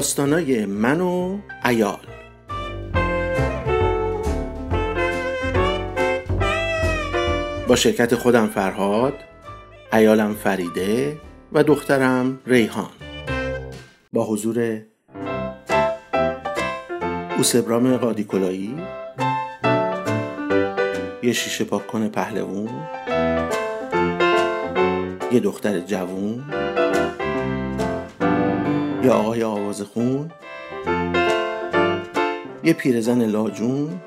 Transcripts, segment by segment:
داستانای من و ایال با شرکت خودم فرهاد ایالم فریده و دخترم ریحان. با حضور اوسبرام قادیکولایی یه شیشه پاک کنه پهلوون یه دختر جوون. یه آقای آواز خون؟ یه پیرزن لاجون؟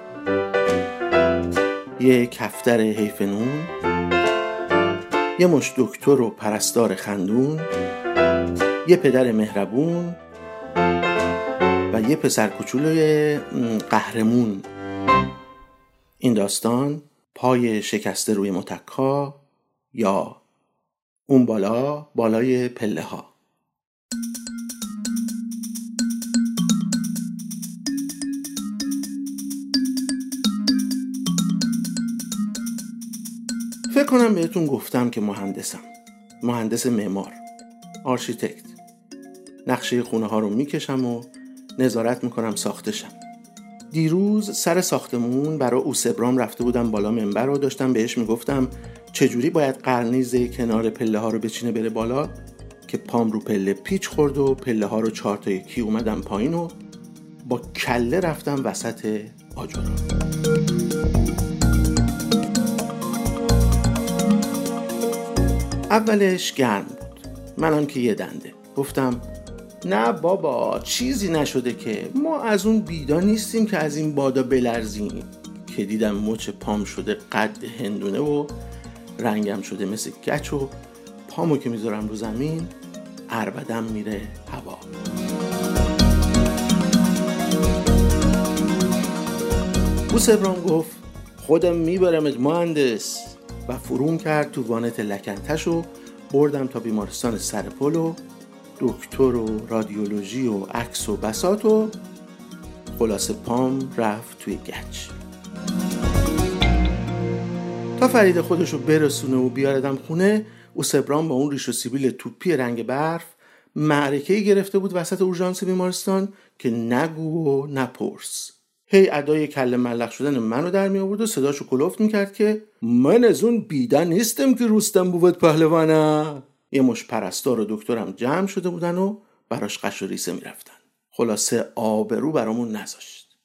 یه کفتر حیفنون یه مش دکتر و پرستار خندون؟ یه پدر مهربون؟ و یه پسر کوچولوی قهرمون؟ این داستان پای شکسته روی متکا یا اون بالا بالای پله ها فکر کنم بهتون گفتم که مهندسم. مهندس معمار. آرشیتکت. نقشه خونه ها رو می‌کشم و نظارت می‌کنم ساختشم. دیروز سر ساختمون برای اوسبرام رفته بودم بالا منبر رو داشتم بهش می‌گفتم چجوری باید قرنیز کنار پله ها رو بچینه بره بالا که پام رو پله پیچ خورد و پله ها رو چهار تا یکی اومدم پایین و با کله رفتم وسط آجورا اولش گرم بود. منم که یه دنده. گفتم نه بابا چیزی نشده که ما از اون بیدا نیستیم که از این بادا بلرزیم. که دیدم مچ پام شده قد هندونه و رنگم شده مثل گچ و پامو که می‌ذارم رو زمین اربدم میره هوا. بوسبرام گفت خودم میبرمت مهندس. و فروم کرد تو وانت لکنتش و بردم تا بیمارستان سرپل و دکتر و رادیولوژی و عکس و بسات و خلاصه پام رفت توی گچ. تا فرید خودش رو برسونه و بیاردم خونه او سبران با اون ریش و سیبیل توپی رنگ برف معرکه گرفته بود وسط اورژانس بیمارستان که نگو و نپرس. هی ادای کل ملق شدن منو در می آورد و صداشو کلفت می‌کرد که من از اون بیدن نیستم که روستم بود پهلوانه یه مش پرستار و دکترم جمع شده بودن و براش قش و ریسه می‌رفتن. خلاصه آبرو برامون نذاشت.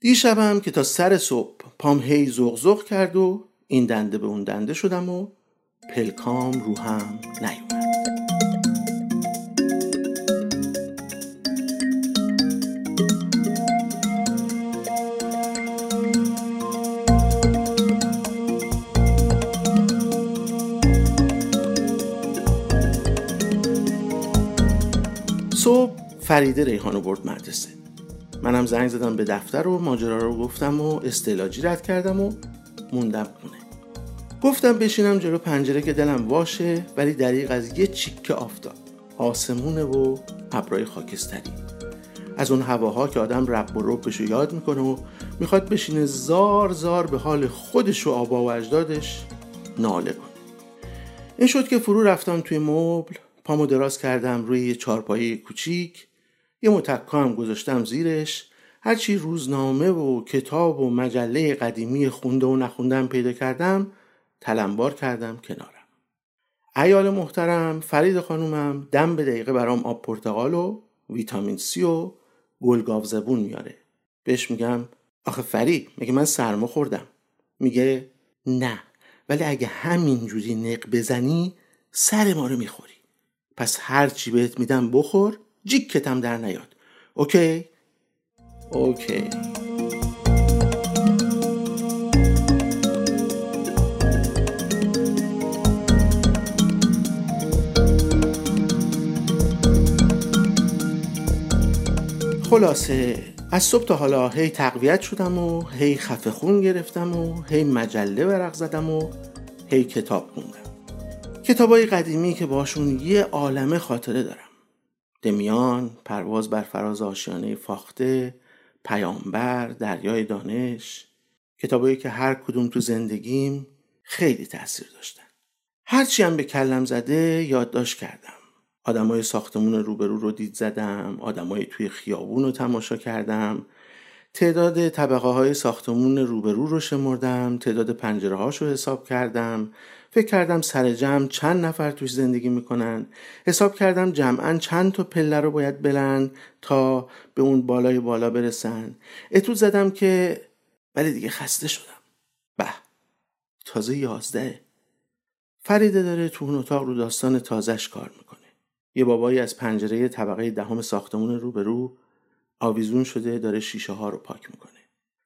دیشبم که تا سر صبح پام هی زغزغ کرد و این دنده به اون دنده شدم و پلکام رو هم نیومد. فریده ریحانو برد مدرسه. منم زنگ زدم به دفتر و ماجرا رو گفتم و استعلاجی رد کردم و موندم خونه. گفتم بشینم جلو پنجره که دلم واشه ولی دریق از یه چیکه آفتاب. آسمونه و ابرای خاکستری. از اون هواها که آدم رب و ربش رو یاد می‌کنه و می‌خواد بشینه زار زار به حال خودش و آبا و اجدادش ناله کنه. این شد که فرو رفتم توی مبل پامو دراز کردم روی یه چارپایی کوچیک. یه متکا هم گذاشتم زیرش. هرچی روزنامه و کتاب و مجله قدیمی خونده و نخوندم پیدا کردم تلمبار کردم کنارم. ایال محترم فرید خانومم دم به دقیقه برام آب پرتقال و ویتامین سی و گلگاو زبون میاره. بهش میگم آخه فرید میگه من سرما خوردم. میگه نه ولی اگه همینجوری نق بزنی سر ما رو می‌خوری. پس هر چی بهت میدم بخور. جیکتم در نیاد. اوکی؟ اوکی. خلاصه از صبح تا حالا هی تقویت شدم و هی خفه خون گرفتم و هی مجله ورق زدم و هی کتاب خوندم. کتابای قدیمی که باشون یه عالمه خاطره دارم. دمیان، پرواز بر فراز آشیانه فاخته، پیامبر، دریای دانش کتابایی که هر کدوم تو زندگیم خیلی تاثیر داشتن. هرچی هم به کلم زده یادداشت کردم. آدمای ساختمون روبرو رو دید زدم آدمای توی خیابون رو تماشا کردم. تعداد طبقه های ساختمون روبرو رو شمردم تعداد پنجره هاش رو حساب کردم. فکر کردم سر جمع چند نفر توش زندگی می‌کنن. حساب کردم جمعا چند تا پله رو باید بلند تا به اون بالای بالا برسن. اتو زدم که ولی دیگه خسته شدم. به تازه یازده. فریده داره تو اون اتاق رو داستان تازش کار می‌کنه. یه بابایی از پنجره طبقه دهم ساختمون روبرو آویزون شده داره شیشه ها رو پاک می‌کنه.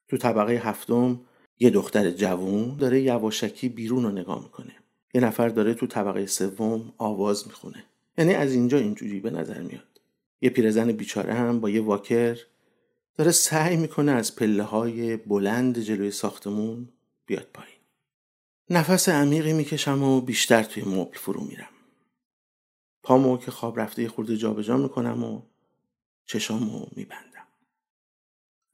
تو طبقه هفتم یه دختر جوون داره یواشکی بیرون رو نگاه می‌کنه. یه نفر داره تو طبقه سوم آواز می‌خونه. یعنی از اینجا اینجوری به نظر میاد. یه پیرزن بیچاره هم با یه واکر داره سعی می‌کنه از پله های بلند جلوی ساختمون بیاد پایین. نفس عمیقی می‌کشم و بیشتر توی مبل فرو میرم. پامو که خواب رفته خورده جابجا می‌کنم و چشامو میبندم.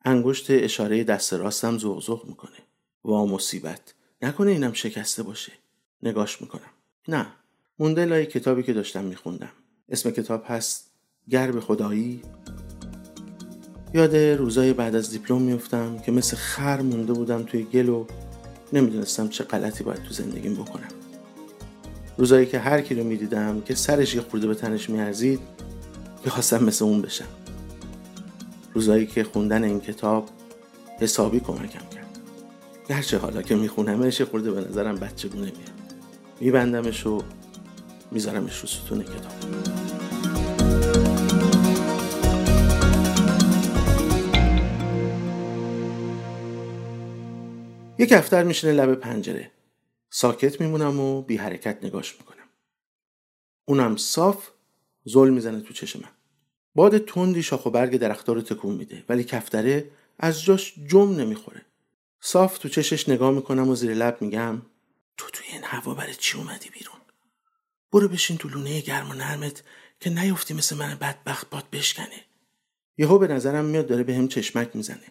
انگشت اشاره دست راستم زغزغ می‌کنه. وا مصیبت. نکنه اینم شکسته باشه. نگاش می‌کنم. نه مونده لای کتابی که داشتم میخوندم. اسم کتاب هست گرب خدایی. یاد روزای بعد از دیپلم میفتم که مثل خر مونده بودم توی گل و نمی‌دونستم چه غلطی باید تو زندگیم بکنم. روزایی که هر کی رو می‌دیدم که سرش یه خورده به تنش میارزید می‌خواستم مثل اون بشم. روزایی که خوندن این کتاب حسابی کمکم کرد. گرچه حالا که میخونمش یه خورده به نظرم بچه بونه میاد میبندمش و میذارمش رو ستون کتاب. یک افتر میشینه لب پنجره. ساکت میمونم و بی حرکت نگاش می‌کنم. اونم صاف زل می‌زنه تو چشم من باد تندی شاخ و برگ درختار رو تکون میده ولی کفتره از جاش جم نمی‌خوره. صاف تو چشش نگاه می‌کنم و زیر لب میگم تو توی این هوا برای چی اومدی بیرون؟ برو بشین تو لونه گرم و نرمت که نیفتی مثل من بدبخت باد بشکنه. یهو به نظرم میاد داره به هم چشمک می‌زنه.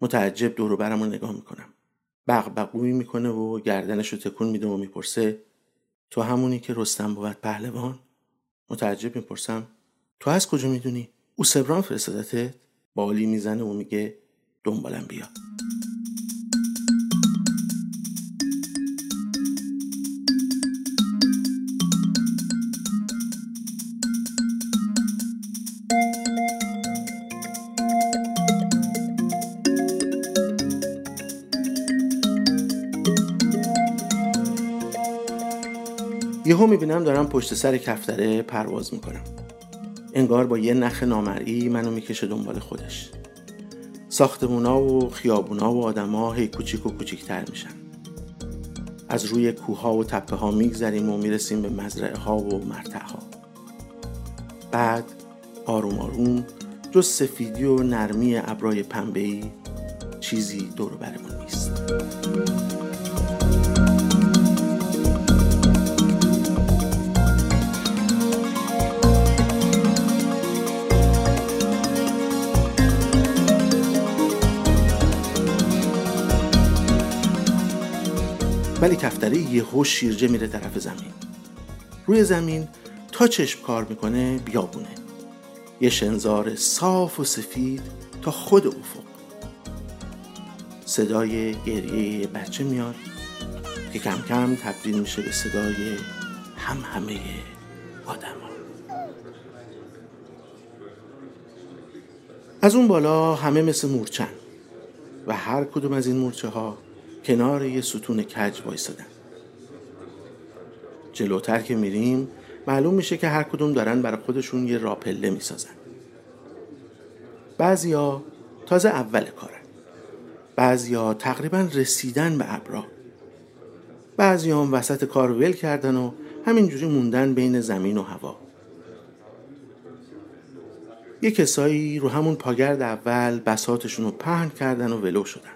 متعجب دور برم رو نگاه می‌کنم. بغبغویی می‌کنه و گردنش رو تکون میده و می‌پرسه تو همونی که رستم بود پهلوان؟ متعجب می‌پرسم. تو از کجا می‌دونی؟ او سبران فرستادته بالی می‌زنه و میگه دنبالم بیا. یهو می‌بینم دارم پشت سر کفتره پرواز می‌کنم. انگار با یه نخ نامرئی منو می‌کشه دنبال خودش. ساختمونا و خیابونا و آدما هی کوچیک و کوچیکتر میشن. از روی کوها و تپه ها میگذریم و می‌رسیم به مزرعه ها و مرتع ها بعد آروم آروم جز سفیدی و نرمی ابرای پنبه‌ای چیزی دور برمون ولی کفتره یهو شیرجه میره طرف زمین. روی زمین تا چشم کار می‌کنه بیابونه. یه شنزار صاف و سفید تا خود افق صدای گریه بچه میاد که کم کم تبدیل میشه به صدای هم همه آدم از اون بالا همه مثل مورچن و هر کدوم از این مورچه ها کنار یه ستون کج وایسادن جلوتر که میریم معلوم میشه که هر کدوم دارن برای خودشون یه راپله می‌سازن. بعضیا تازه اول کارن. بعضیا تقریبا رسیدن به ابرا. بعضی هم وسط کار ول کردن و همینجوری موندن بین زمین و هوا. یه کسایی رو همون پاگرد اول بساتشون رو پهن کردن و ولو شدن.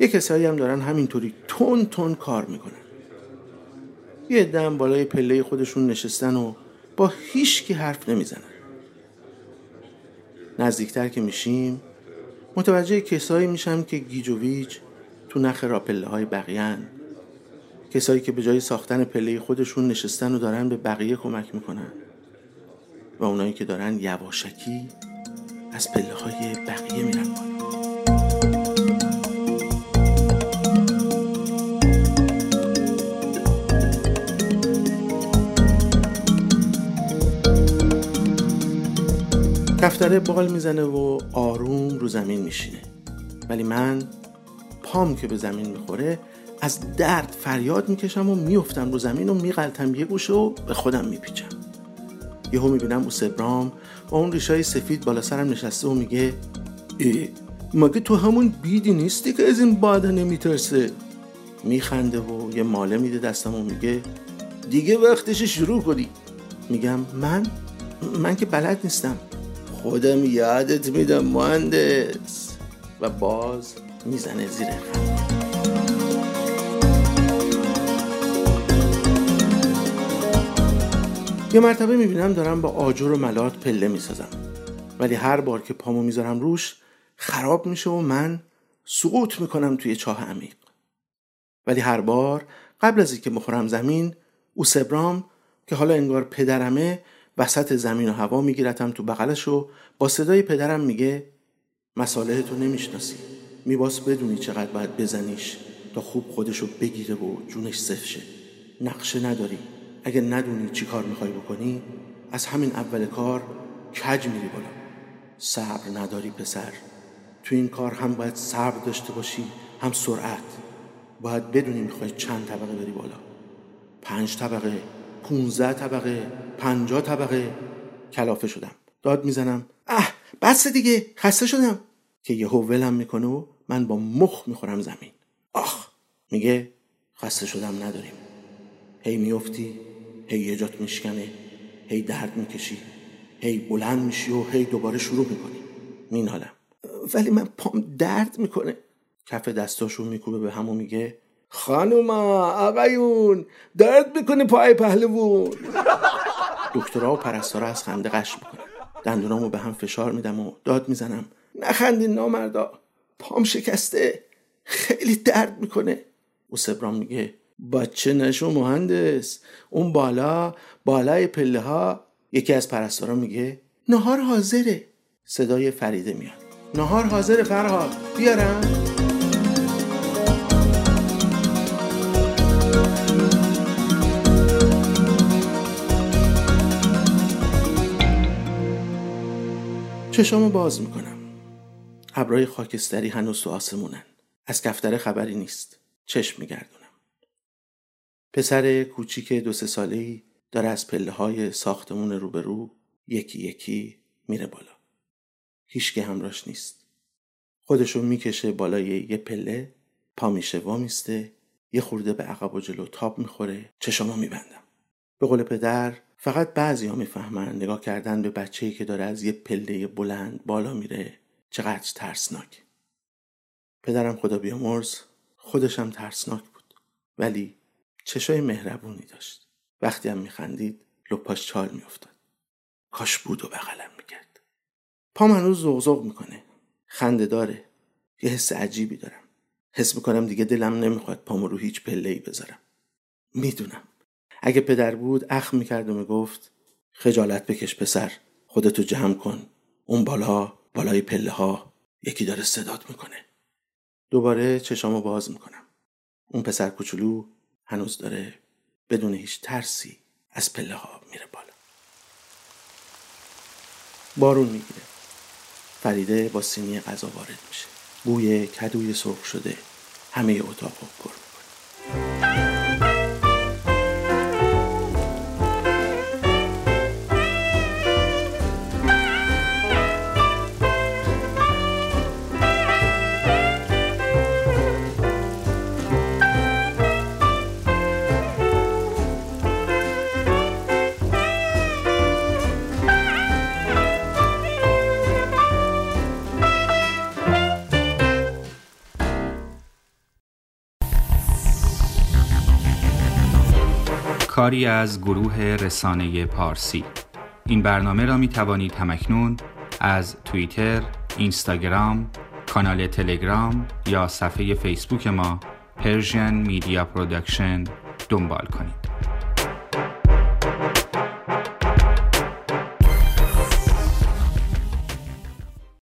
یه کسایی هم دارن همینطوری تون تون کار می‌کنن. یه دم بالای پله خودشون نشستن و با هیچ کی حرف نمی‌زنن. نزدیکتر که میشیم متوجه کسایی میشم که گیج و ویج تو نخ راپله های بقیان کسایی که به جای ساختن پله خودشون نشستن و دارن به بقیه کمک می‌کنن. و اونایی که دارن یواشکی از پله های بقیه میرن کفتره بال می‌زنه و آروم رو زمین میشینه. ولی من پام که به زمین می‌خوره از درد فریاد می‌کشم و میفتم رو زمین و میغلطم یه گوشه و به خودم میپیچم. یهو می‌بینم او سبرام با اون ریشای سفید بالا سرم نشسته و میگه ای مگه تو همون بیدی نیستی که از این باده نمیترسه؟ میخنده و یه ماله میده دستم و میگه دیگه وقتش شروع کنی. میگم من؟ من که بلد نیستم. خودم یادت میدم مهندس. و باز می‌زنه زیر خنده یه مرتبه می‌بینم دارم با آجر و ملات پله می‌سازم. ولی هر بار که پامو می‌ذارم روش خراب میشه و من سقوط می‌کنم توی چاه عمیق. ولی هر بار قبل از اینکه بخورم زمین او سبرام که حالا انگار پدرمه وسط زمین و هوا میگیرتم تو بغلش و با صدای پدرم میگه مساله تو نمی‌شناسی. میباس بدونی چقدر باید بزنیش تا خوب خودشو بگیره و جونش صف شه. نقشه نداری. اگه ندونی چی کار می‌خوای بکنی از همین اول کار کج میری بالا. صبر نداری پسر. تو این کار هم باید صبر داشته باشی هم سرعت. باید بدونی می‌خوای چند طبقه بری بالا. پنج طبقه. پونزده طبقه پنجاه طبقه کلافه شدم. داد می‌زنم. اه بس دیگه خسته شدم. که یهو ولم می‌کنه و من با مخ می‌خورم زمین. آخ! میگه. خسته شدم نداریم. هی میفتی هی یه جات میشکنه هی درد می‌کشی هی بلند میشی و هی دوباره شروع می‌کنی. مینالم. ولی من پام درد می‌کنه. کف دستاشو میکوبه به همو میگه. خانوما آقایون درد می‌کنه پای پهلوون. دکترها و پرستارا از خنده قش می‌کنن. دندونامو به هم فشار میدم و داد می‌زنم. نخندین نامردا. پام شکسته. خیلی درد می‌کنه. او سبرام میگه بچه نشو مهندس. اون بالا بالای پله ها یکی از پرستارا میگه نهار حاضره. صدای فریده میاد. نهار حاضره فرهاد. بیارم؟ چشامو باز می‌کنم. ابرای خاکستری هنوز تو آسمونن. از کفتره خبری نیست. چشم میگردونم. پسر کوچیک دو سه ساله ای داره از پله های ساختمون روبرو یکی یکی میره بالا. هیچ همراش نیست. خودشو می‌کشه بالای یه پله پا میشه وامیسته یه خورده به عقب و جلو تاب می‌خوره چشامو میبندم. به قول پدر فقط بعضی ها می‌فهمن نگاه کردن به بچه‌ای که داره از یه پله بلند بالا میره چقدر ترسناک. پدرم خدا بیامرز خودشم ترسناک بود. ولی چشای مهربونی داشت. وقتی هم میخندید لپاش چال میافتاد. کاش بود و بغلم می‌کرد. پام هنوز زغزغ می‌کنه. خنده داره. یه حس عجیبی دارم. حس می‌کنم دیگه دلم نمی‌خواد پامو رو هیچ پله ای بذارم. می‌دونم. اگه پدر بود اخ می‌کرد و می‌گفت خجالت بکش پسر خودتو جمع کن. اون بالا بالای پله ها یکی داره صدات می‌کنه. دوباره چشامو باز می‌کنم. اون پسر کوچولو هنوز داره بدون هیچ ترسی از پله ها میره بالا. بارون می‌گیره. فریده با سینی غذا وارد میشه. بوی کدوی سرخ شده همه اتاق پر کاری از گروه رسانه پارسی. این برنامه را می توانید همکنون از توییتر، اینستاگرام، کانال تلگرام یا صفحه فیسبوک ما Persian Media Production دنبال کنید.